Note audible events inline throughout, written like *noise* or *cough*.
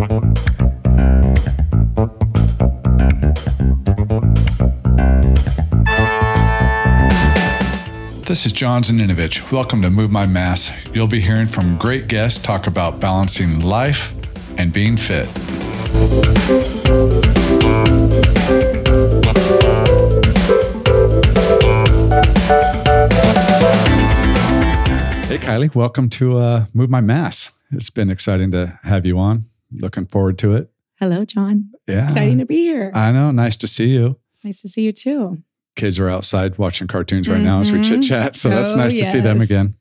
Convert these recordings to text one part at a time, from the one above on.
This is John Zaninovich. Welcome to Move My Mass. You'll be hearing from great guests talk about balancing life and being fit. Hey, Kylie, welcome to uh, Move My Mass. It's been exciting to have you on. Looking forward to it. Hello, John. It's Yeah. exciting to be here. I know. Nice to see you. nice to see you too. Kids are outside watching cartoons right now as we Mhm. chit chat. So that's Oh, nice to see them again.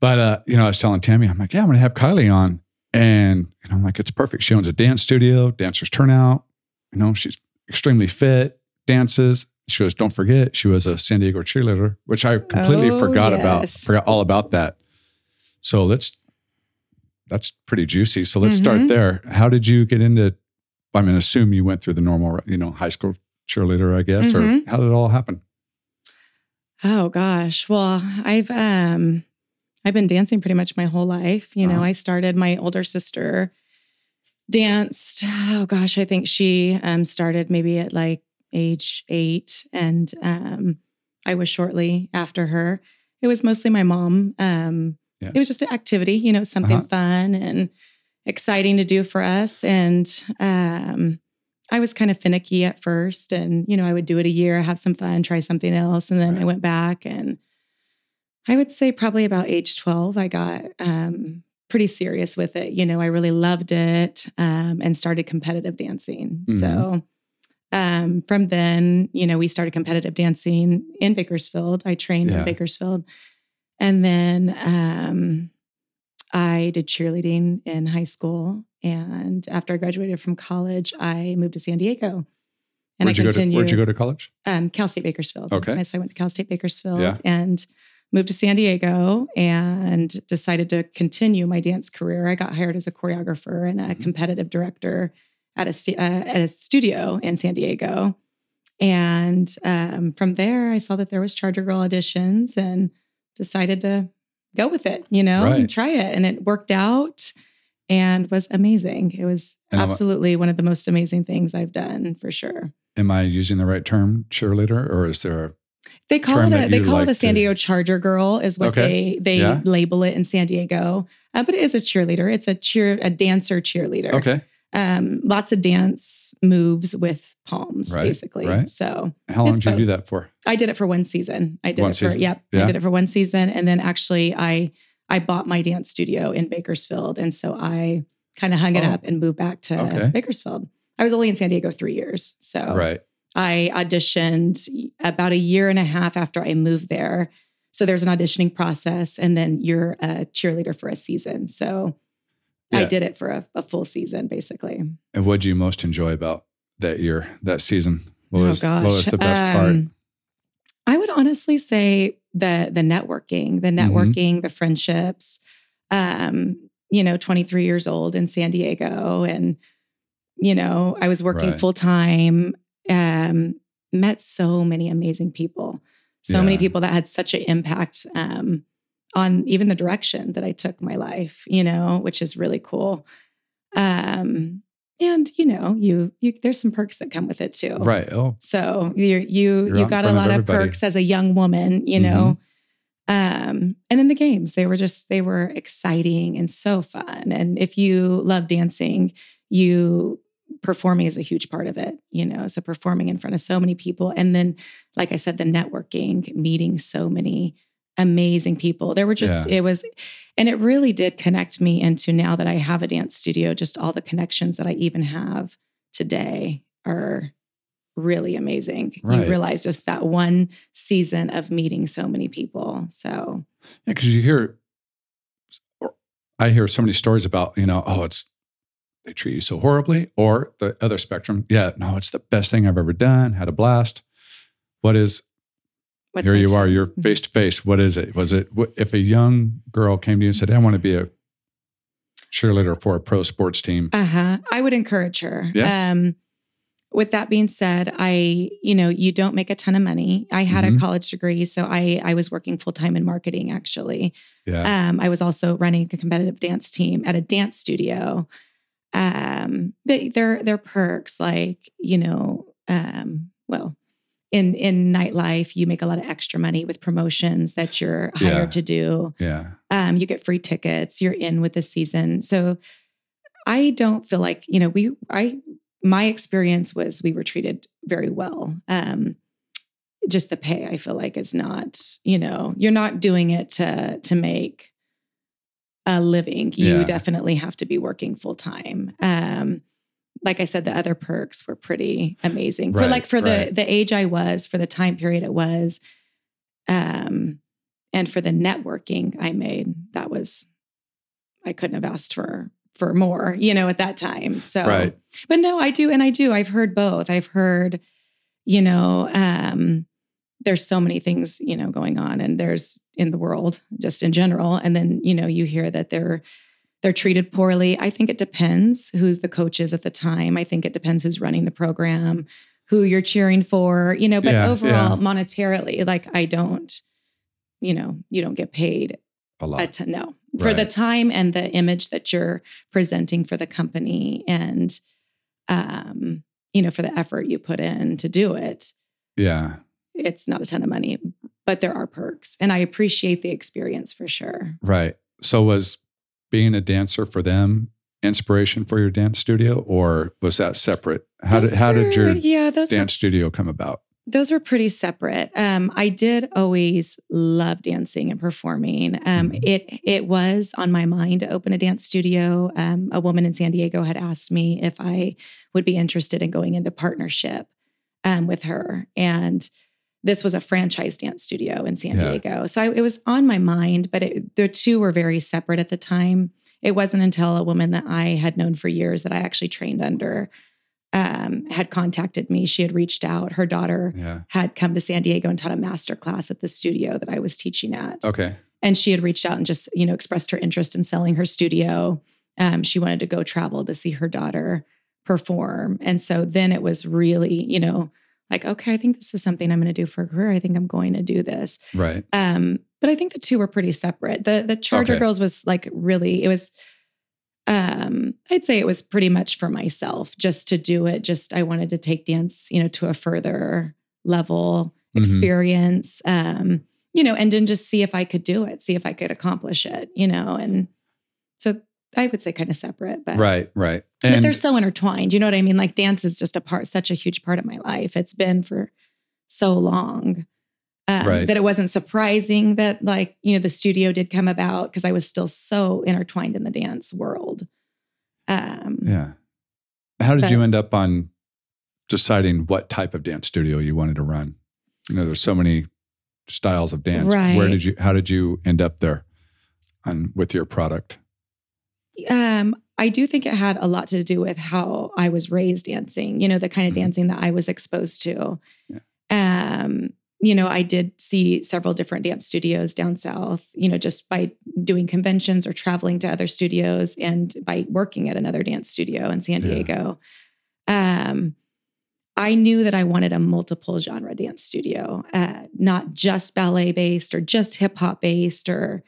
But, uh, you know, I was telling Tammy, I'm like, yeah, I'm going to have Kylie on. And, know, I'm like, it's perfect. She owns a dance studio, dancers turn out. You know, she's extremely fit, dances. She goes, don't forget, she was a San Diego cheerleader, which I completely Oh, forgot about, forgot all about that. So let's, that's pretty juicy. So let's start Mhm. there. How did you get into, I mean, assume you went through the normal, you know, high school cheerleader, I guess, or Mhm. how did it all happen? Oh gosh. Well, I've um I've been dancing pretty much my whole life. You know, Uh-huh. I started my older sister danced. Oh gosh, I think she um started maybe at like age 8 and um I was shortly after her. It was mostly my mom. Um Yeah. it was just an activity, you know, something Uh-huh. fun and exciting to do for us and um I was kind of finicky at first and you know I would do it a year have some fun try something else and then I went back and I would say probably about age 12 I got um pretty serious with it you know I really loved it um and started competitive dancing Mhm. so um from then you know we started competitive dancing in Bakersfield I trained Yeah. in Bakersfield and then um I did cheerleading in high school. And after I graduated from college, I moved to San Diego. And where'd I go to, continued where'd you go to college? um, Cal State Bakersfield. Okay. So I went to Cal State Bakersfield Yeah. and moved to San Diego and decided to continue my dance career. I got hired as a choreographer and a Mhm. competitive director at a uh, at a studio in San Diego. And um, from there, I saw that there was Charger Girl auditions and decided to go with it, you know, Right. and try it. And it worked out and was amazing. It was And absolutely one of the most amazing things I've done for sure. Am I using the right term, cheerleader, or is there? A, They call it a they call it a San to- Diego Charger Girl is what Okay. they they Yeah. label it in San Diego. Uh, but it is a cheerleader. It's a cheer a dancer cheerleader. okay. Um, lots of dance moves with palms, Right, long right. So How long did you do that for? I did it for one season. I did One it for season? yep. Yeah. I did it for one season, and then actually I I bought my dance studio in Bakersfield, and so I kind of hung it Oh. up and moved back to Okay. Bakersfield. I was only in San Diego three years, so Right. I auditioned about a year and a half after I moved there. So there's an auditioning process, and then you're a cheerleader for a season. So I did it for a, a full season, basically. And what do you most enjoy about that year, that season? What oh was, gosh, what was the best part? Um, I would honestly say the the networking, the Mm-hmm. networking, the friendships. Um, you know, 23 years old in San Diego, and you know, I was working Right. full time. Um, met so many amazing people, so many people that had such an impact um, on even the direction that I took my life. You know, which is really cool. Um, and you know, you you there's some perks that come with it too. Right. Oh, So you you You're you got a of lot of. Mm-hmm. perks as a young woman, you know. Um, and then the games, they were just they were exciting and so fun. And if you love dancing, you performing is a huge part of it, you know. So performing in front of so many people. And then, like I said, the networking, meeting so many amazing people. There were just, it was, and it really did connect me into now that I have a dance studio, just all the connections that I even have today are really amazing. Right. You realize just that one season of meeting so many people. So yeah. Because you hear, I hear so many stories about, you know, oh, it's, they treat you so horribly, or the other spectrum. Yeah, no, it's the best thing I've ever done. Had a blast. What is what's here you are you're face to face what is it was it if a young girl came to you and said i want to be a cheerleader for a pro sports team Uh-huh. I would encourage her. Yes. Um, with that being said, I, you know, you don't make a ton of money. I had Mhm. a college degree, so I I was working full time in marketing actually. yeah Um, I was also running a competitive dance team at a dance studio. um, they, they're they're perks like you know, um, well, in in nightlife, you make a lot of extra money with promotions that you're hired Yeah. to do. Yeah. Um, you get free tickets. You're in with the season. So I don't feel like you know we. I my experience was we were treated very well. Um, just the pay, I feel like, is not. You know, you're not doing it to to make a living. You Yeah. definitely have to be working full time. Um, like I said, the other perks were pretty amazing. for like for right. the the age I was, for the time period it was, um, and for the networking I made, that was I couldn't have asked for for more, you know, at that time. So Right. but no, I do, and I do. I've heard both. I've heard, you know, um, there's so many things, you know, going on, and there's in the world just in general, and then you know, you hear that they're they're treated poorly. I think it depends who's the coaches at the time. I think it depends who's running the program, who you're cheering for, you know. But Yeah, overall, yeah. monetarily, like I don't, you know, you don't get paid A a lot. ton, no for the time and the image that you're presenting for the company and um you know for the effort you put in to do it Yeah. it's not a ton of money but there are perks and i appreciate the experience for sure Right. So was being a dancer for them inspiration for your dance studio or was that separate? How did how did your yeah those were dance studio come about? those were pretty separate. Um, I did always love dancing and performing. Um, Mhm. It it was on my mind to open a dance studio. Um, a woman in San Diego had asked me if I would be interested in going into partnership um, with her, and this was a franchise dance studio in San Yeah. Diego. So I, it was on my mind, but it, the two were very separate at the time. It wasn't until a woman that I had known for years that I actually trained under um, had contacted me. She had reached out. Her daughter Yeah. had come to San Diego and taught a master class at the studio that I was teaching at. Okay. And she had reached out and just, you know, expressed her interest in selling her studio. Um, she wanted to go travel to see her daughter perform. And so then it was really, you know, like, okay, I think this is something I'm going to do for a career. I think I'm going to do this. Right. Um, but I think the two were pretty separate. The the Charger Okay. Girls was like really, it was um, I'd say it was pretty much for myself just to do it. Just I wanted to take dance, you know, to a further level Mhm. experience. Um, you know, and then just see if I could do it, see if I could accomplish it, you know. And so I would say kind of separate, but Right. Right. but they're so intertwined. You know what I mean? Like dance is just a part, such a huge part of my life. It's been for so long um, Right. that it wasn't surprising that, like, you know, the studio did come about because I was still so intertwined in the dance world. Um, yeah. How did but- you end up on deciding what type of dance studio you wanted to run? You know, there's so many styles of dance. Where did you how did you end up there on with your product? Um, I do think it had a lot to do with how I was raised dancing, you know, the kind of Mhm. dancing that I was exposed to. Yeah. Um, you know, I did see several different dance studios down south, you know, just by doing conventions or traveling to other studios and by working at another dance studio in San Yeah. Diego. Um, I knew that I wanted a multiple genre dance studio, uh, not just ballet based or just hip hop based or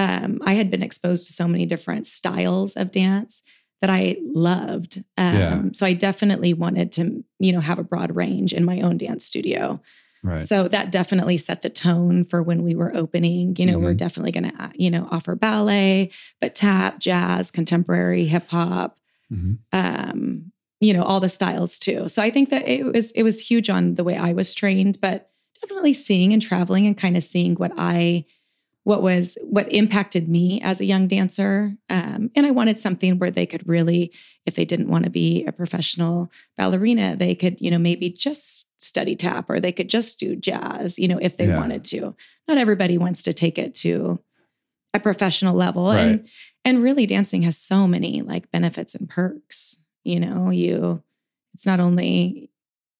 um, I had been exposed to so many different styles of dance that I loved. Um, Yeah. So I definitely wanted to, you know, have a broad range in my own dance studio. Right. So that definitely set the tone for when we were opening. You know, we're Mhm. definitely going to, you know, offer ballet, but tap, jazz, contemporary, hip hop, Mhm. um, you know, all the styles too. So I think that it was it was huge on the way I was trained, but definitely seeing and traveling and kind of seeing what I what was what impacted me as a young dancer. Um, and I wanted something where they could really, if they didn't want to be a professional ballerina, they could, you know, maybe just study tap or they could just do jazz, you know, if they Yeah. wanted to. Not everybody wants to take it to a professional level. Right. And and really dancing has so many like benefits and perks. You know, you it's not only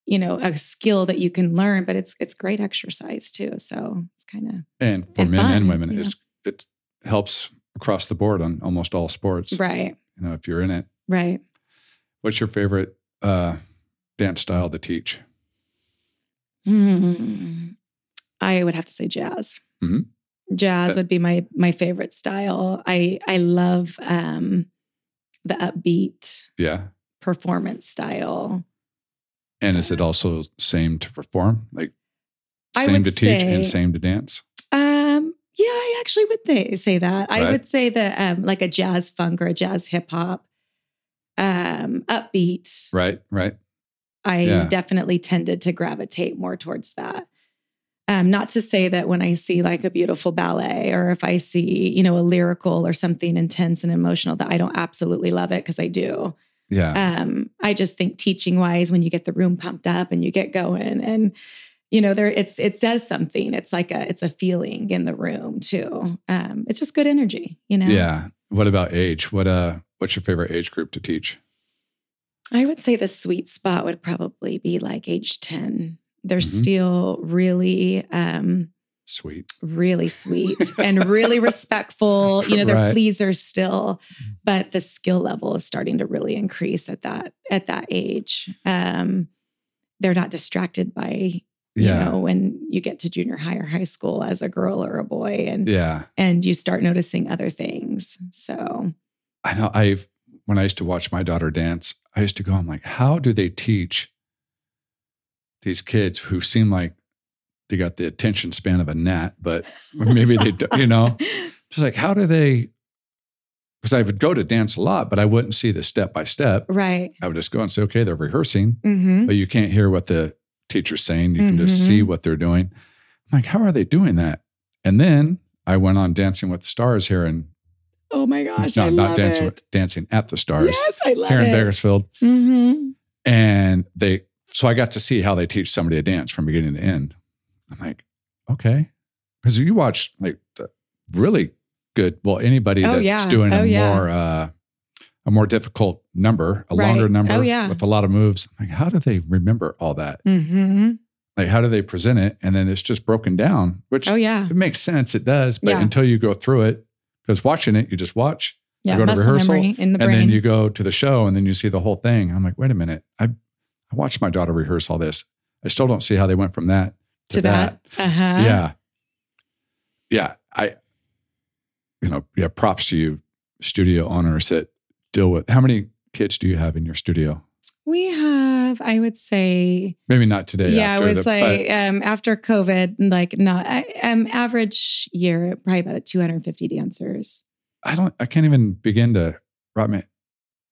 you know a skill that you can learn, but it's it's great exercise too. So it's kind of And for and men and women, yeah. it's it helps across the board on almost all sports. right, You know, if you're in it. right. What's your favorite uh, dance style to teach? Hmm. I would have to say jazz. Mhm. Jazz would be my my favorite style. I I love um the upbeat Yeah. performance style. And is it also same to perform? Like same to teach and same to dance? Um, yeah, I actually would th- say that. I would say that um, like a jazz funk or a jazz hip hop, um, upbeat. Right, right. I Yeah. definitely tended to gravitate more towards that. Um, not to say that when I see like a beautiful ballet or if I see, you know, a lyrical or something intense and emotional that I don't absolutely love it because I do. Yeah. Um, I just think teaching wise, when you get the room pumped up and you get going and you know, there it's it says something. It's like a it's a feeling in the room too. Um, it's just good energy, you know. yeah. What about age? What uh what's your favorite age group to teach? I would say the sweet spot would probably be like age 10. They're Mhm. still really um Sweet. really sweet *laughs* and really respectful. You know, they're Right. pleasers still, but the skill level is starting to really increase at that at that age. Um, they're not distracted by you Yeah. know when you get to junior high or high school as a girl or a boy, and Yeah. and you start noticing other things. So I know I've when I used to watch my daughter dance, I used to go, I'm like, how do they teach these kids who seem like they got the attention span of a gnat, but maybe they, don't. you know, *laughs* just like, how do they? Because I would go to dance a lot, but I wouldn't see the step by step. right. I would just go and say, okay, they're rehearsing, hmm but you can't hear what the teacher's saying. You can just Mhm. see what they're doing. I'm like, how are they doing that? And then I went on Dancing with the Stars here in Oh my gosh. not, not dancing it. dancing at the stars Yes, I love here in it. Bakersfield. hmm And they so I got to see how they teach somebody to dance from beginning to end. I'm like, okay. Because you watch like the really good, well, anybody Oh, that's yeah. doing Oh, a yeah. more uh a more difficult number, a Right. longer number Oh, yeah. with a lot of moves. I'm like, how do they remember all that? hmm Like how do they present it? And then it's just broken down, which Oh yeah. it makes sense. It does, but Yeah. until you go through it, because watching it, you just watch Yeah. go to rehearsal, the and then you go to the show and then you see the whole thing. I'm like, wait a minute. I, I watched my daughter rehearse all this. I still don't see how they went from that to, to that. Uh huh. Yeah. Yeah. I, you know, yeah, props to you, studio owners that deal with how many kids do you have in your studio? We have, I would say, Maybe not today. yeah, it was the- like um, after COVID, like not I, um, average year, probably about 250 dancers. I don't, I can't even begin to wrap my,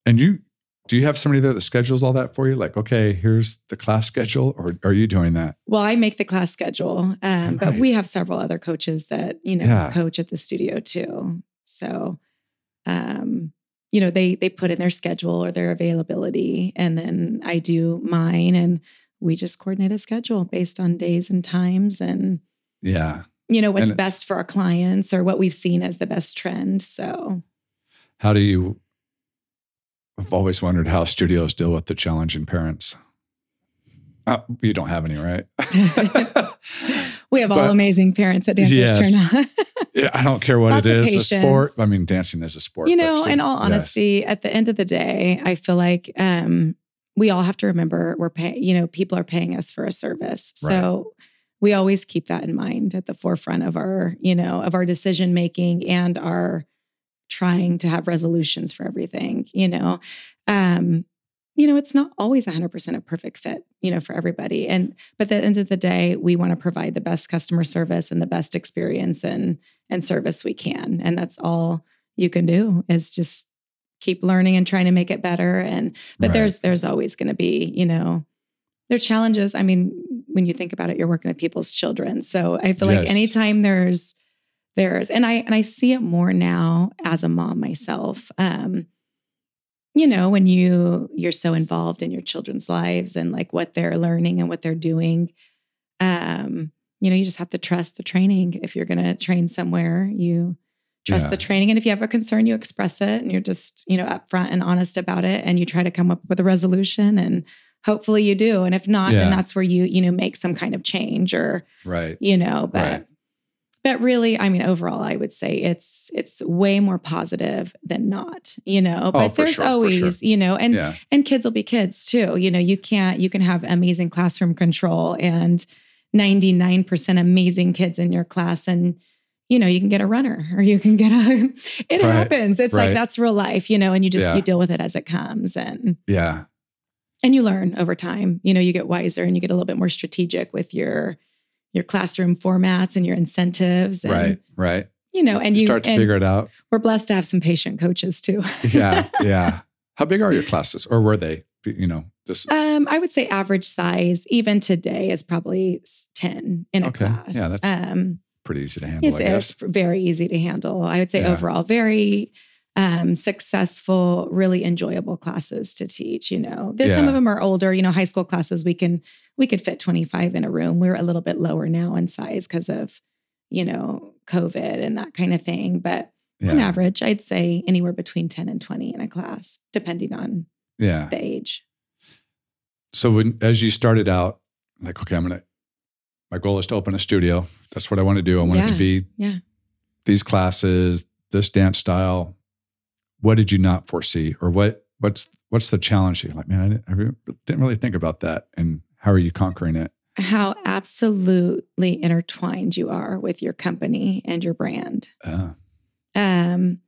and you, do you have somebody there that schedules all that for you? Like, okay, here's the class schedule, or are you doing that? Well, I make the class schedule, um, but we have several other coaches that you know Yeah. coach at the studio too. So, um, you know, they they put in their schedule or their availability, and then I do mine, and we just coordinate a schedule based on days and times, and Yeah. you know what's best for our clients or what we've seen as the best trend. So, How do you? I've always wondered how studios deal with the challenging parents. Uh, you don't have any, right? *laughs* we have all amazing parents at Dancers Yes. Turn yeah, I don't care what *laughs* Lots it of. A sport. I mean, dancing is a sport. you know still, in all yes. honesty at the end of the day i feel like um we all have to remember we're paying you know people are paying us for a service so we always keep that in mind at the forefront of our you know of our decision making and our trying to have resolutions for everything you know? Um you know it's not always 100% a perfect fit you know for everybody and but at the end of the day we want to provide the best customer service and the best experience and and service we can and that's all you can do is just keep learning and trying to make it better and but Right. there's there's always going to be you know there are challenges. I mean when you think about it you're working with people's children so i feel like anytime there's there's and i and i see it more now as a mom myself um you know when you you're so involved in your children's lives and like what they're learning and what they're doing um you know you just have to trust the training if you're going to train somewhere you trust Yeah. the training and if you have a concern you express it and you're just you know upfront and honest about it and you try to come up with a resolution and hopefully you do and if not Yeah. then that's where you you know make some kind of change or Right. you know but Right. But really i mean overall i would say it's it's way more positive than not you know oh, but Oh, there's sure, always sure. you know and yeah. and kids will be kids too you know you can't you can have amazing classroom control and 99% amazing kids in your class and you know, you can get a runner or you can get a, *laughs* it Right, happens. It's right. like, that's real life, you know, and you just, Yeah. you deal with it as it comes and, Yeah. and you learn over time, you know, you get wiser and you get a little bit more strategic with your, your classroom formats and your incentives. And, Right. Right. You know, and You you, start to and figure it out. we're blessed to have some patient coaches too. *laughs* Yeah. Yeah. How big are your classes or were they? You know, this is Um, I would say average size, even today, is probably 10 in a class. Yeah, that's um, pretty easy to handle, it's, I guess. it's very easy to handle. I would say Yeah. overall, very um, successful, really enjoyable classes to teach. You know, there's some of them are older. You know, high school classes we can we could fit 25 in a room. We're a little bit lower now in size because of you know COVID and that kind of thing. But on average, I'd say anywhere between 10 and 20 in a class, depending on Yeah. the age. So when as you started out, like, okay, I'm gonna my goal is to open a studio. That's what I want to do. I want it to be Yeah. these classes, this dance style. What did you not foresee? Or what what's what's the challenge? You're like, man, I didn't, I didn't really think about that. And how are you conquering it? how absolutely intertwined you are with your company and your brand. Uh, Um,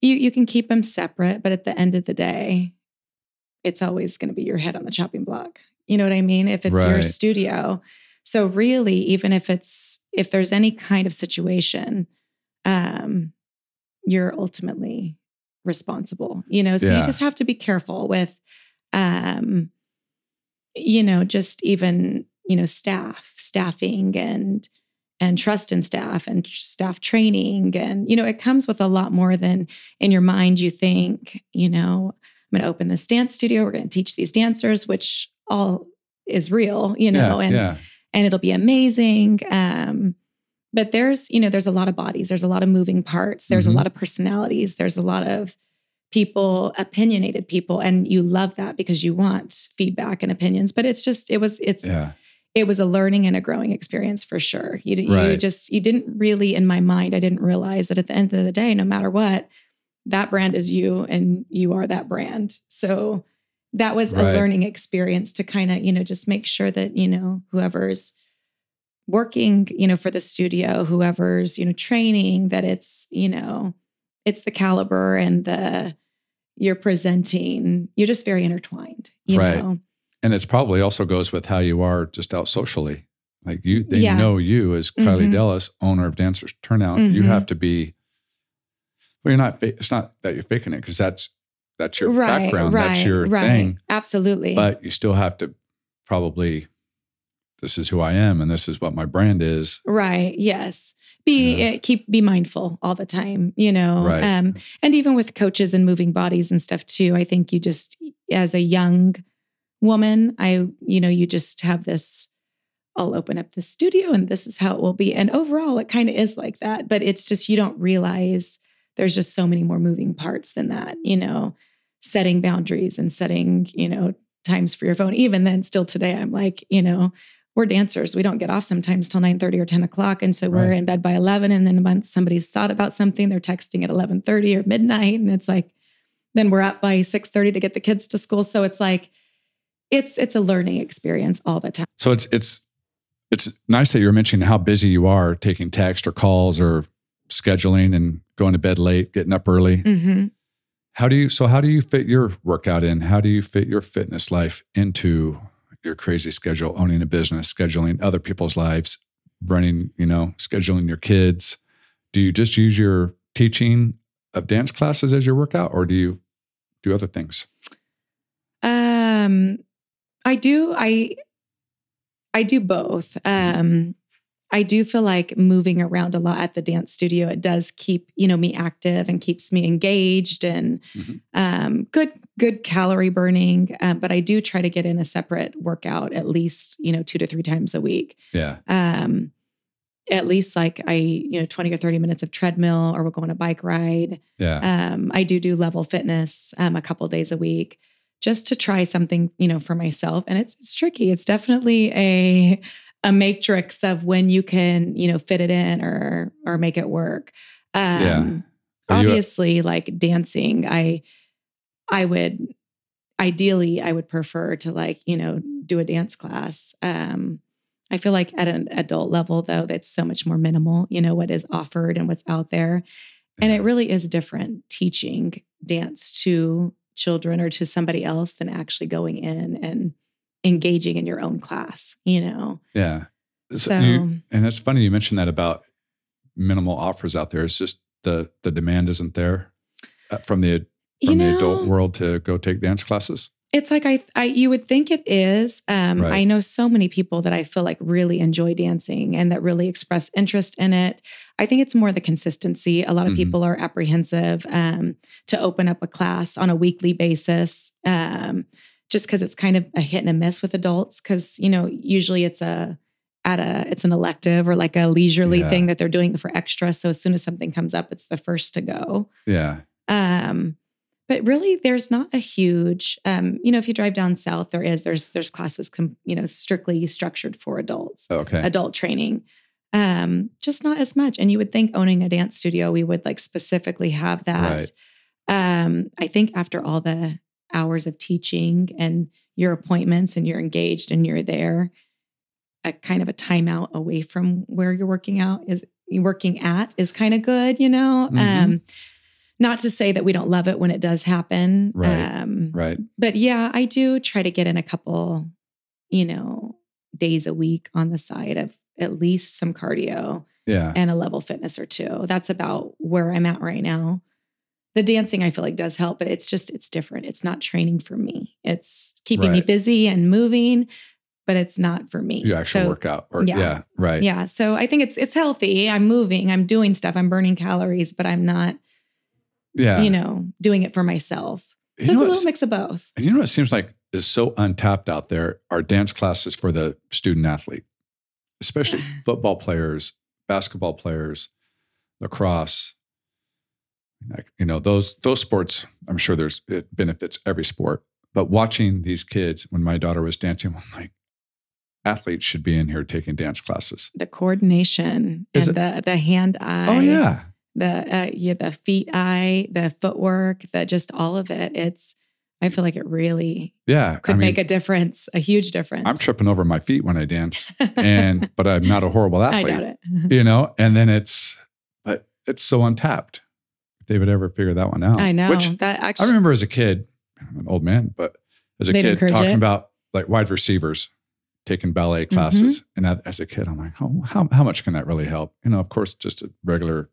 you you can keep them separate, but at the end of the day, it's always going to be your head on the chopping block. You know what I mean? If it's your studio, so really, even if it's if there's any kind of situation, um, you're ultimately responsible. You know, so Yeah. you just have to be careful with, um, you know, just even you know staff staffing and and trust in staff and staff training and you know it comes with a lot more than in your mind you think you know i'm going to open this dance studio we're going to teach these dancers which all is real you know yeah, and yeah, and it'll be amazing um but there's you know there's a lot of bodies there's a lot of moving parts there's Mhm. a lot of personalities there's a lot of people opinionated people and you love that because you want feedback and opinions but it's just it was it's yeah, it was a learning and a growing experience for sure. You, you Right. just you didn't really in my mind I didn't realize that at the end of the day no matter what that brand is you and you are that brand. So that was Right. a learning experience to kind of, you know, just make sure that, you know, whoever's working, you know, for the studio, whoever's, you know, training that it's, you know, it's the caliber and the you're presenting, you're just very intertwined, you Right. know. and it's probably also goes with how you are just out socially. Like you, they Yeah. know you as Kylie Mhm. Dellis, owner of Dancers Turnout. You Mhm. have to be. Well, you're not. It's not that you're faking it because that's that's your background. that's your thing. Absolutely. But you still have to probably. This is who I am, and this is what my brand is. right. Yes. Be Yeah. uh, keep be mindful all the time, you know. Right. Um and even with coaches and moving bodies and stuff too, I think you just as a young woman, I you know, you just have this I'll open up the studio and this is how it will be. And overall it kind of is like that, but it's just you don't realize there's just so many more moving parts than that, you know, setting boundaries and setting, you know, times for your phone. Even then, still today, I'm like, you know, we're dancers. We don't get off sometimes till 9 30 or 10 o'clock. And so we're Right. in bed by 11. And then once somebody's thought about something, they're texting at 11 30 or midnight. And it's like, then we're up by 6 30 to get the kids to school. So it's like, it's it's a learning experience all the time. So it's it's it's nice that you're mentioning how busy you are taking text or calls or scheduling and going to bed late, getting up early. Mm-hmm. How do you so how do you fit your workout in? How do you fit your fitness life into your crazy schedule, owning a business, scheduling other people's lives, running, you know, scheduling your kids? Do you just use your teaching of dance classes as your workout or do you do other things? Um, I do. I I do both. Um, I do feel like moving around a lot at the dance studio. It does keep you know me active and keeps me engaged and Mhm. um, good good calorie burning. Um, but I do try to get in a separate workout at least you know two to three times a week. Yeah. Um, at least like I you know twenty or thirty minutes of treadmill or we'll go on a bike ride. Yeah. Um, I do do level fitness um, a couple days a week just to try something, you know, for myself. And it's it's tricky. It's definitely a a matrix of when you can, you know, fit it in or or make it work. Um, Yeah. You a- obviously, like dancing, I I would ideally I would prefer to like you know do a dance class. Um, I feel like at an adult level, though, that's so much more minimal, you know, what is offered and what's out there. And it really is different teaching dance to children or to somebody else than actually going in and engaging in your own class, you know? Yeah. So, you- and it's funny you mentioned that about minimal offers out there. It's just the the demand isn't there uh, from the you from know, the adult world to go take dance classes. It's like I, I, you would think it is. Um, Right. I know so many people that I feel like really enjoy dancing and that really express interest in it. I think it's more the consistency. A lot of Mhm. people are apprehensive um, to open up a class on a weekly basis, um, just because it's kind of a hit and a miss with adults. Because you know, usually it's a at a it's an elective or like a leisurely Yeah. thing that they're doing for extra. So as soon as something comes up, it's the first to go. Yeah. Um, but really, there's not a huge, um, you know, if you drive down south, there is there's there's classes, com- you know, strictly structured for adults, Okay. adult training. Um, just not as much. And you would think owning a dance studio, we would like specifically have that. Um, I think after all the hours of teaching and your appointments and you're engaged and you're there, a kind of a timeout away from where you're working out is working at is kind of good, you know. Mhm. Not to say that we don't love it when it does happen. Right. Um, Right. but yeah, I do try to get in a couple, you know, days a week on the side of at least some cardio Yeah. and a level fitness or two. That's about where I'm at right now. The dancing I feel like does help, but it's just it's different. It's not training for me. It's keeping me busy and moving, but it's not for me. You actually So, work out. Or yeah. yeah. Right. Yeah, so I think it's it's healthy. I'm moving, I'm doing stuff, I'm burning calories, but I'm not, Yeah. you know, doing it for myself. So You it's a little mix of both. And you know what seems like is so untapped out there are dance classes for the student athlete, especially *sighs* football players, basketball players, lacrosse. Like, you know, those those sports, I'm sure there's it benefits every sport. But watching these kids when my daughter was dancing, *laughs* I'm like, athletes should be in here taking dance classes. The coordination Is and the the hand oh, eye. oh yeah. The uh, yeah the feet eye the footwork the just all of it it's i feel like it really Yeah. could I mean, make a difference a huge difference I'm tripping over my feet when I dance. *laughs* And but I'm not a horrible i athlete. doubt it *laughs* you know and then it's but it's so untapped if they would ever figure that one out i know which that actually, i remember as a kid i'm an old man but as a kid talking it? about like wide receivers taking ballet Mm-hmm. classes and as a kid i'm like oh, how, how much can that really help you know of course just a regular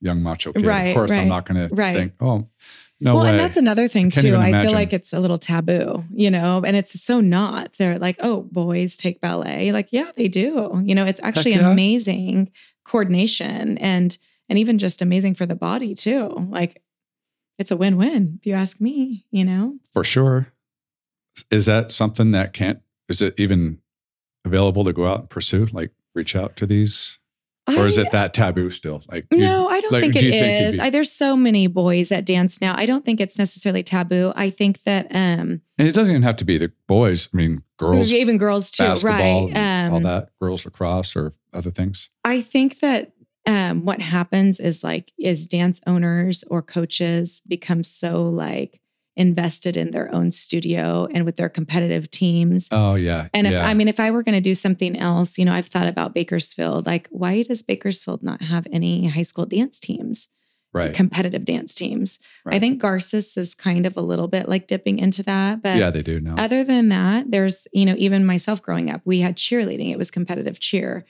young macho kid. Right, of course i'm not going to right. think oh no well way. and that's another thing can't too i feel like it's a little taboo you know and it's so not they're like oh boys take ballet. Like yeah they do you know it's actually yeah. amazing coordination and and even just amazing for the body too like it's a win-win if you ask me you know? For sure. Is that something that can't is it even available to go out and pursue like reach out to these or is it that taboo still like No, I don't like, think it do think is. I, there's so many boys that dance now. I don't think it's necessarily taboo. I think that um And it doesn't even have to be the boys. I mean, girls, even girls too, right? and all Um, that, girls lacrosse or other things. I think that um, what happens is like is dance owners or coaches become so like invested in their own studio and with their competitive teams. Oh yeah, And if yeah. I mean, if I were going to do something else, you know, I've thought about Bakersfield. Like, why does Bakersfield not have any high school dance teams? right, competitive dance teams. I think Garces is kind of a little bit like dipping into that. But yeah, they do now. other than that, there's, you know, even myself growing up, we had cheerleading, it was competitive cheer.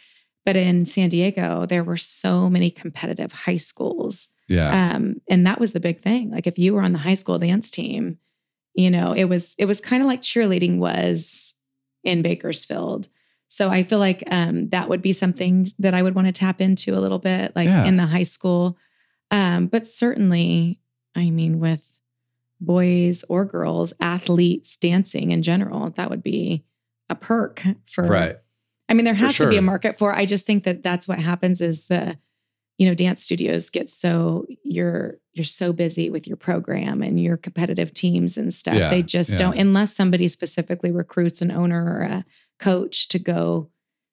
But in San Diego, there were so many competitive high schools. Yeah, Um, and that was the big thing. Like if you were on the high school dance team, you know, it was it was kind of like cheerleading was in Bakersfield. So I feel like um, that would be something that I would want to tap into a little bit, like Yeah. in the high school. Um, but certainly, I mean, with boys or girls, athletes dancing in general, that would be a perk for right. I mean, there has to be a market for. I just think that that's what happens is the, you know, dance studios get so you're you're so busy with your program and your competitive teams and stuff. Yeah, they just yeah. don't unless somebody specifically recruits an owner or a coach to go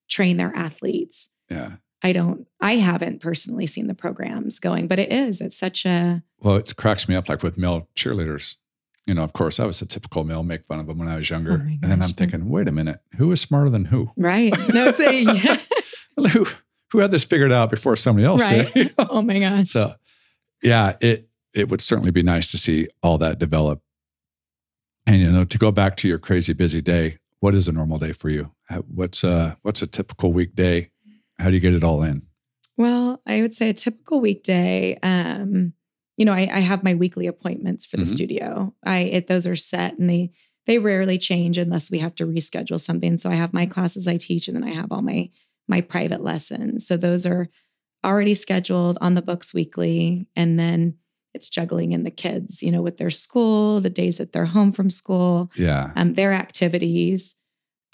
train their athletes. Yeah. I don't. I haven't personally seen the programs going, but it is. It's such a Well, it cracks me up like with male cheerleaders. you know, of course, I was a typical male, make fun of them when I was younger. Oh and then I'm thinking, wait a minute, who is smarter than who? Right. No, so yeah. *laughs* who, who had this figured out before somebody else Right. *laughs* did? Oh my gosh. So, yeah, it it would certainly be nice to see all that develop. And you know, to go back to your crazy busy day, what is a normal day for you? What's uh what's a typical weekday? How do you get it all in? Well, I would say a typical weekday. Um, you know, I, I have my weekly appointments for the Mhm. studio. I it, those are set, and they they rarely change unless we have to reschedule something. So I have my classes I teach, and then I have all my my private lessons. So those are already scheduled on the books weekly, and then it's juggling in the kids, you know, with their school, the days that they're home from school, Yeah. um, their activities,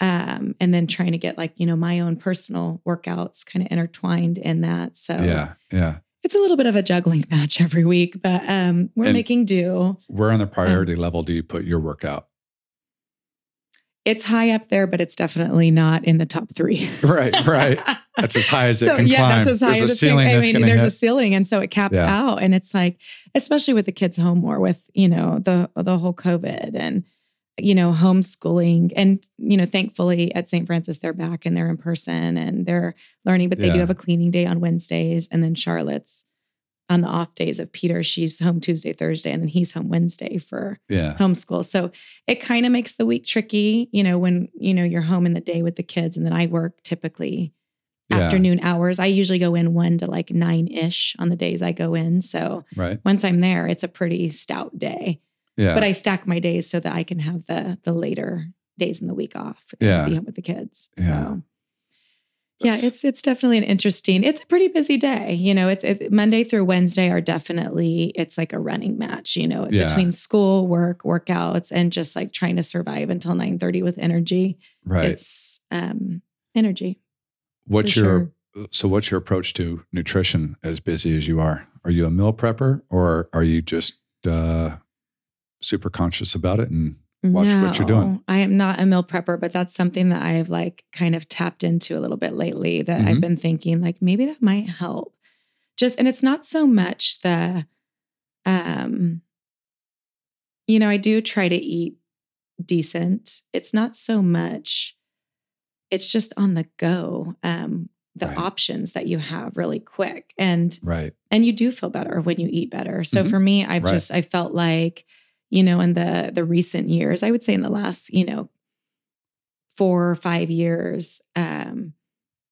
um, and then trying to get like you know my own personal workouts kind of intertwined in that. So Yeah. Yeah. it's a little bit of a juggling match every week, but um, we're And- making do. Where on the priority level do you put your workout? It's high up there, but it's definitely not in the top three. *laughs* Right, right. That's as high as it so can yeah, climb. that's as high There's as a ceiling I mean, there's hit. a ceiling, and so it caps Yeah. out, and it's like, especially with the kids home more with you know the the whole COVID and you know homeschooling, and you know thankfully at St. Francis they're back and they're in person and they're learning, but they do have a cleaning day on Wednesdays, and then Charlotte's on the off days of Peter, she's home Tuesday, Thursday, and then he's home Wednesday for yeah. homeschool. So it kind of makes the week tricky, you know, when, you know, you're home in the day with the kids and then I work typically Yeah. afternoon hours. I usually go in 1 to like 9ish on the days I go in. So Right. once I'm there, it's a pretty stout day. Yeah. But I stack my days so that I can have the the later days in the week off and Yeah. be home with the kids. Yeah. So yeah, it's it's definitely an interesting. It's a pretty busy day. You know, it's it, Monday through Wednesday are definitely it's like a running match. You know, Yeah. between school, work, workouts, and just like trying to survive until nine thirty with energy. right. It's um energy. what's your sure. so what's your approach to nutrition as busy as you are? Are you a meal prepper or are you just uh super conscious about it and Watch what you're doing. I am not a meal prepper, but that's something that I've like kind of tapped into a little bit lately that Mhm. I've been thinking like maybe that might help. Just and it's not so much the um you know, I do try to eat decent. It's not so much it's just on the go. Um the Right. options that you have really quick and right. and you do feel better when you eat better so Mhm. for me i've Right. just i felt like you know in the the recent years i would say in the last you know four or five years um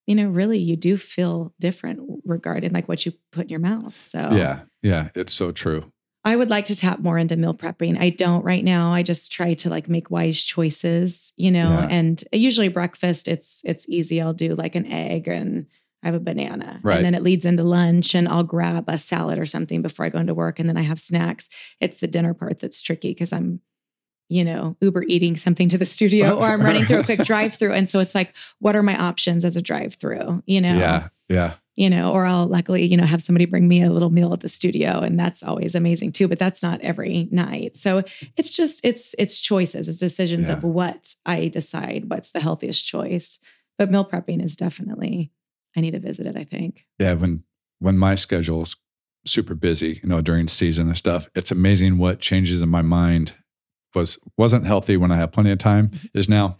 you know really you do feel different regarding like what you put in your mouth so Yeah. Yeah. It's so true. i would like to tap more into meal prepping i don't right now i just try to like make wise choices you know Yeah. and usually breakfast it's it's easy i'll do like an egg and I have a banana. Right. And then it leads into lunch and I'll grab a salad or something before I go into work. And then I have snacks. It's the dinner part that's tricky because I'm, you know, Uber eating something to the studio *laughs* or I'm running through a quick drive through. And so it's like, what are my options as a drive through? You know? Yeah. Yeah. you know, or I'll luckily, you know, have somebody bring me a little meal at the studio and that's always amazing too, but that's not every night. So it's just it's it's choices, it's decisions of what I decide what's the healthiest choice. But meal prepping is definitely I need to visit it, I think. Yeah. When when my schedule's super busy, you know, during season and stuff, it's amazing what changes in my mind was wasn't healthy when I had plenty of time mm-hmm. is now.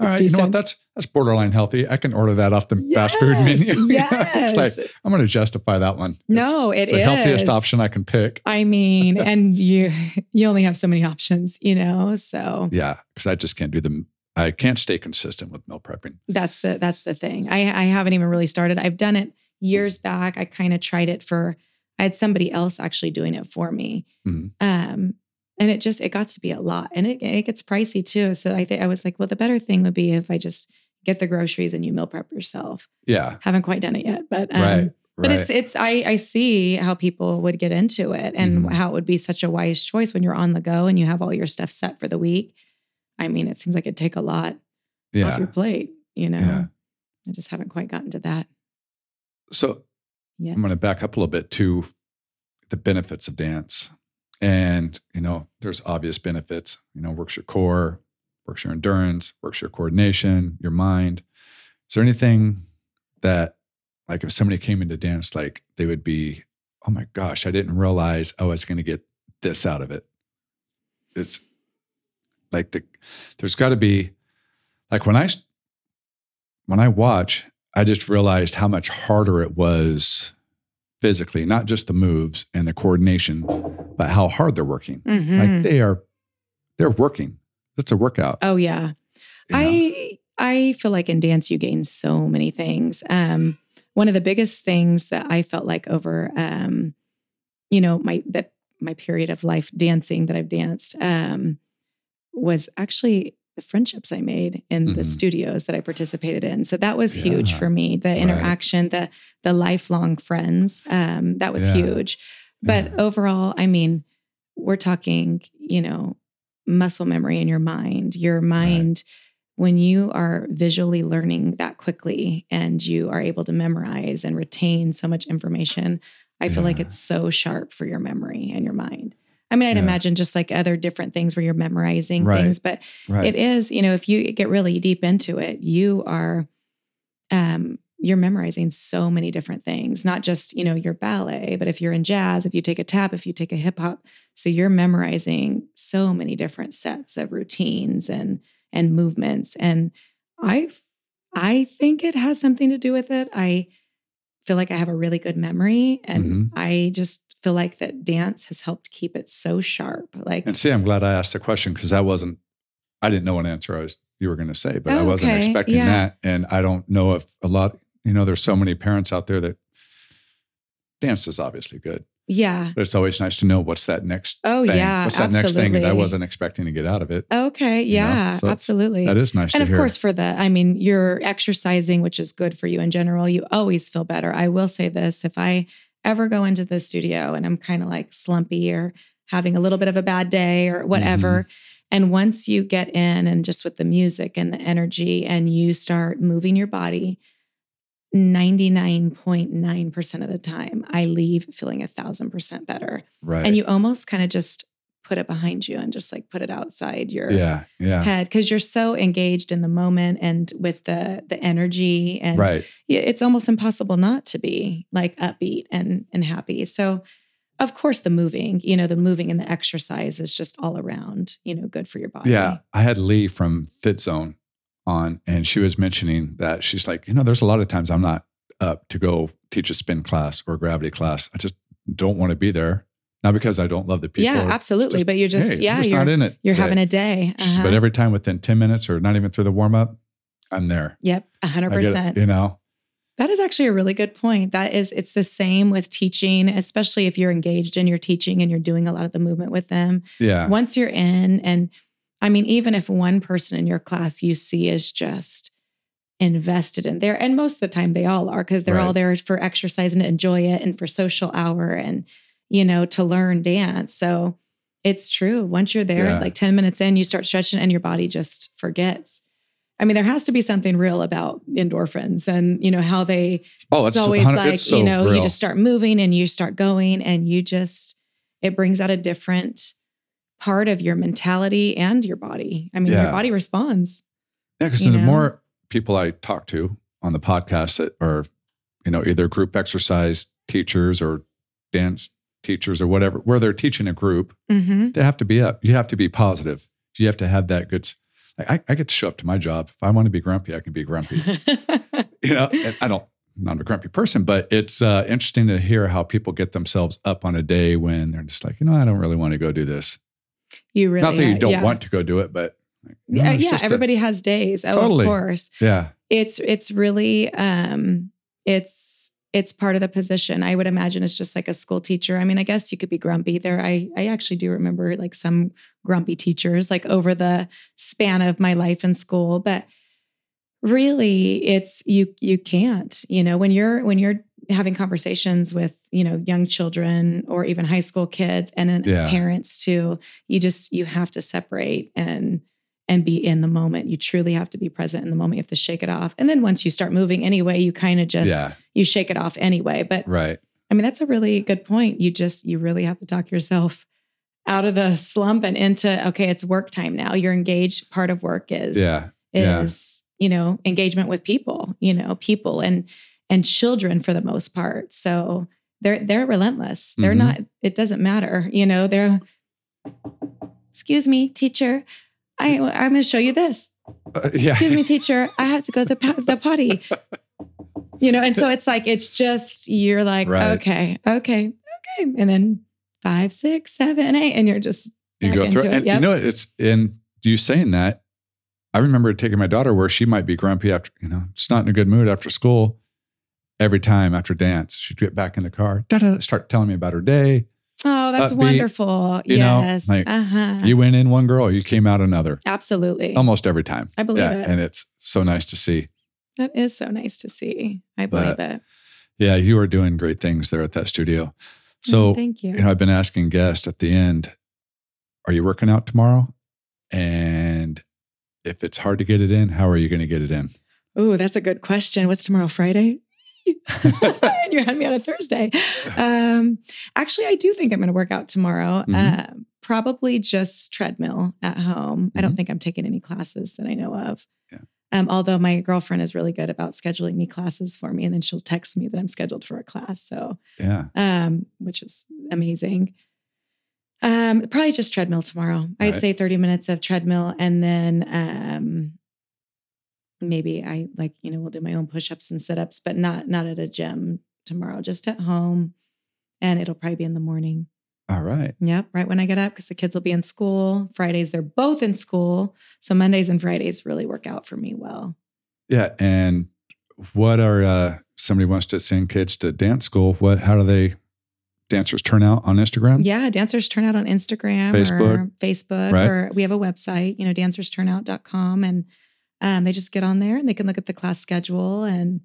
All It's right, you know what? That's that's borderline healthy. I can order that off the fast food menu. *laughs* Yes. it's like I'm going to justify that one. It's- no, it it's is the healthiest option I can pick. I mean, *laughs* and you *laughs* you only have so many options, you know. So Yeah, because I just can't do them. I can't stay consistent with meal prepping. That's the that's the thing. I I haven't even really started. I've done it years back. I kind of tried it for I had somebody else actually doing it for me. Mhm. Um and it just it got to be a lot and it it gets pricey too. So I think I was like, well the better thing would be if I just get the groceries and you meal prep yourself. Yeah, Haven't quite done it yet, but um right, but right. it's it's I I see how people would get into it and Mhm. how it would be such a wise choice when you're on the go and you have all your stuff set for the week. I mean, it seems like it'd take a lot off your plate, you know. Yeah. I just haven't quite gotten to that So yet. I'm going to back up a little bit to the benefits of dance. And, you know, there's obvious benefits, you know, works your core, works your endurance, works your coordination, your mind. Is there anything that, like, if somebody came into dance, like they would be, oh my gosh, I didn't realize I was going to get this out of it? it's like the there's got to be like when I when I watch, I just realized how much harder it was physically, not just the moves and the coordination, but how hard they're working. Mhm. Like they are, they're working. It's a workout. oh yeah. you know? I I feel like in dance you gain so many things. Um, one of the biggest things that I felt like over, um, you know, my that my period of life dancing that I've danced um, was actually the friendships I made in the Mhm. studios that I participated in. So that was huge for me. The Right. interaction, the the lifelong friends, um, that was Yeah. huge. But Yeah. overall, I mean, we're talking, you know, muscle memory in your mind. Your mind, when you are visually learning that quickly and you are able to memorize and retain so much information, I feel like it's so sharp for your memory and your mind. I mean, I'd Yeah. imagine just like other different things where you're memorizing Right. things, but right. it is, you know, if you get really deep into it, you are um you're memorizing so many different things, not just, you know, your ballet, but if you're in jazz, if you take a tap, if you take a hip hop, so you're memorizing so many different sets of routines and and movements and I I think it has something to do with it. I feel like I have a really good memory and Mhm. I just feel like that dance has helped keep it so sharp. Like and see, I'm glad I asked the question because I wasn't, I didn't know what answer I was you were going to say, but I Oh, wasn't okay. expecting Yeah. that. And I don't know if a lot, you know, there's so many parents out there that dance is obviously good, yeah. but it's always nice to know what's that next Oh thing. yeah. what's that next thing that I wasn't expecting to get out of it. Okay. you know? Yeah. So absolutely. That is nice and of hear. course, for the, I mean, you're exercising, which is good for you in general. You always feel better. I will say this if I ever go into the studio and I'm kind of like slumpy or having a little bit of a bad day or whatever, Mm-hmm. and once you get in and just with the music and the energy and you start moving your body, 99.9% of the time, I leave feeling a thousand percent better. right. And you almost kind of just put it behind you and just like put it outside your yeah. Yeah. head because you're so engaged in the moment and with the the energy and Right. it's almost impossible not to be like upbeat and and happy. So of course the moving, you know, the moving and the exercise is just all around, you know, good for your body. Yeah. I had Lee from Fit Zone on, and she was mentioning that she's like, you know, there's a lot of times I'm not up to go teach a spin class or a gravity class. I just don't want to be there. Not because I don't love the people. yeah, absolutely. just, but you're just hey, yeah, just you're not in it. you're today. having a day. Uh-huh. But every time within 10 minutes or not even through the warm up, I'm there. Yep, a hundred I get it, percent. you know? That is actually a really good point. That is, it's the same with teaching, especially if you're engaged in your teaching and you're doing a lot of the movement with them. Yeah. Once you're in, and I mean, even if one person in your class you see is just invested in there, and most of the time they all are because they're all there for exercise and enjoy it and for social hour and, you know, to learn dance. So it's true. Once you're there, Yeah. like 10 minutes in, you start stretching and your body just forgets. I mean, there has to be something real about endorphins and, you know, how they oh, it's always like it's so you know real. you just start moving and you start going and you just it brings out a different part of your mentality and your body i mean Yeah. your body responds Yeah, because the know? more people I talk to on the podcast that are, you know, either group exercise teachers or dance teachers or whatever, where they're teaching a group, mm-hmm. they have to be up. You have to be positive. You have to have that good. Like I, I get to show up to my job. If I want to be grumpy, I can be grumpy. *laughs* you know, I don't. I'm not a grumpy person, but it's uh, interesting to hear how people get themselves up on a day when they're just like, you know, I don't really want to go do this. you really not that you don't yeah. want to go do it, but you know, yeah, yeah just a- everybody has days oh Totally. of course yeah, it's it's really um it's it's part of the position. I would imagine it's just like a school teacher. I mean i guess you could be grumpy. There i i actually do remember like some grumpy teachers like over the span of my life in school but really it's you you can't you know when you're when you're having conversations with you know young children or even high school kids and then Yeah. parents too you just you have to separate and and be in the moment. You truly have to be present in the moment. You have to shake it off. And then once you start moving anyway you kind of just yeah, you shake it off anyway. But right. i mean that's a really good point. You just you really have to talk yourself out of the slump and into okay it's work time now. You're engaged part of work is Yeah, yeah. is you know engagement with people you know people and and children for the most part. So they're they're relentless. They're Mhm. not it doesn't matter you know they're excuse me, teacher, I, I'm going to show you this. Uh, yeah. Excuse me, *laughs* teacher, I have to go to the, the potty. You know, and so it's like, it's just, you're like, Right. okay, okay, okay. And then five, six, seven, eight, and you're just, you go through it. And yep. you know, it's in you saying that. I remember taking my daughter where she might be grumpy after, you know, just not in a good mood after school. Every time after dance, she'd get back in the car, start telling me about her day. Oh, that's Upbeat, wonderful. you know, yes. like, uh-huh. You went in one girl, you came out another, Absolutely. almost every time. I believe yeah, it. and it's so nice to see. that is so nice to see. I believe But it. Yeah, you are doing great things there at that studio. Mm, So, thank you. you know, I've been asking guests at the end, are you working out tomorrow? And if it's hard to get it in, how are you going to get it in? Oh, that's a good question. What's tomorrow, Friday? *laughs* and you had me on a Thursday. Um, actually, I do think I'm going to work out tomorrow. Mhm. Uh, probably just treadmill at home. I don't Mhm. think I'm taking any classes that I know of. Yeah. Um, although my girlfriend is really good about scheduling me classes for me, and then she'll text me that I'm scheduled for a class. So, Yeah. um, which is amazing. Um, probably just treadmill tomorrow. I'd Right. say 30 minutes of treadmill, and then um, maybe I like you know we'll do my own push-ups and sit-ups, but not not at a gym tomorrow. Just at home, and it'll probably be in the morning. All right. Yep, right when I get up because the kids will be in school. Fridays they're both in school, so Mondays and Fridays really work out for me well. Yeah. And what are, uh, somebody wants to send kids to dance school? What, how do they, dancers turn out on Instagram? Yeah, dancers turn out on Instagram Facebook, or Facebook, right? or we have a website, you know, dancersturnout.com. And um, they just get on there and they can look at the class schedule. And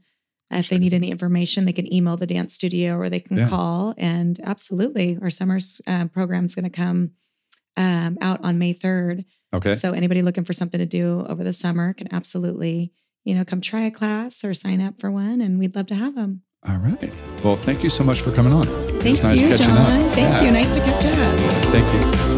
if they need any information, they can email the dance studio or they can Yeah. call. And absolutely, our summer uh, program is going to come um, out on May 3rd. Okay. So anybody looking for something to do over the summer can absolutely, you know, come try a class or sign up for one. And we'd love to have them. All right. Well, thank you so much for coming on. Thank nice you, catching John. up. Thank Yeah. you. Nice to catch up. Thank you.